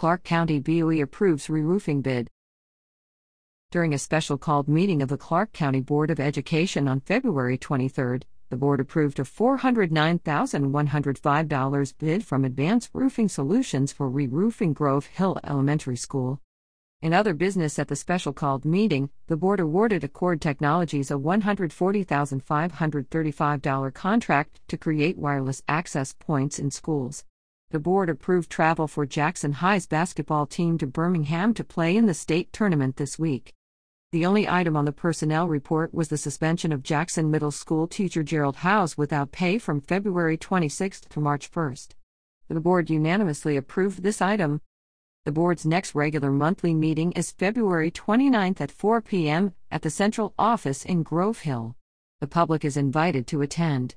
Clarke County BOE approves re roofing bid. During a special called meeting of the Clarke County Board of Education on February 23, the board approved a $409,105 bid from Advanced Roofing Solutions for re roofing Grove Hill Elementary School. In other business at the special called meeting, the board awarded Accord Technologies a $140,535 contract to create wireless access points in schools. The board approved travel for Jackson High's basketball team to Birmingham to play in the state tournament this week. The only item on the personnel report was the suspension of Jackson Middle School teacher Gerald Howze without pay from February 26 to March 1. The board unanimously approved this item. The board's next regular monthly meeting is February 29 at 4 p.m. at the central office in Grove Hill. The public is invited to attend.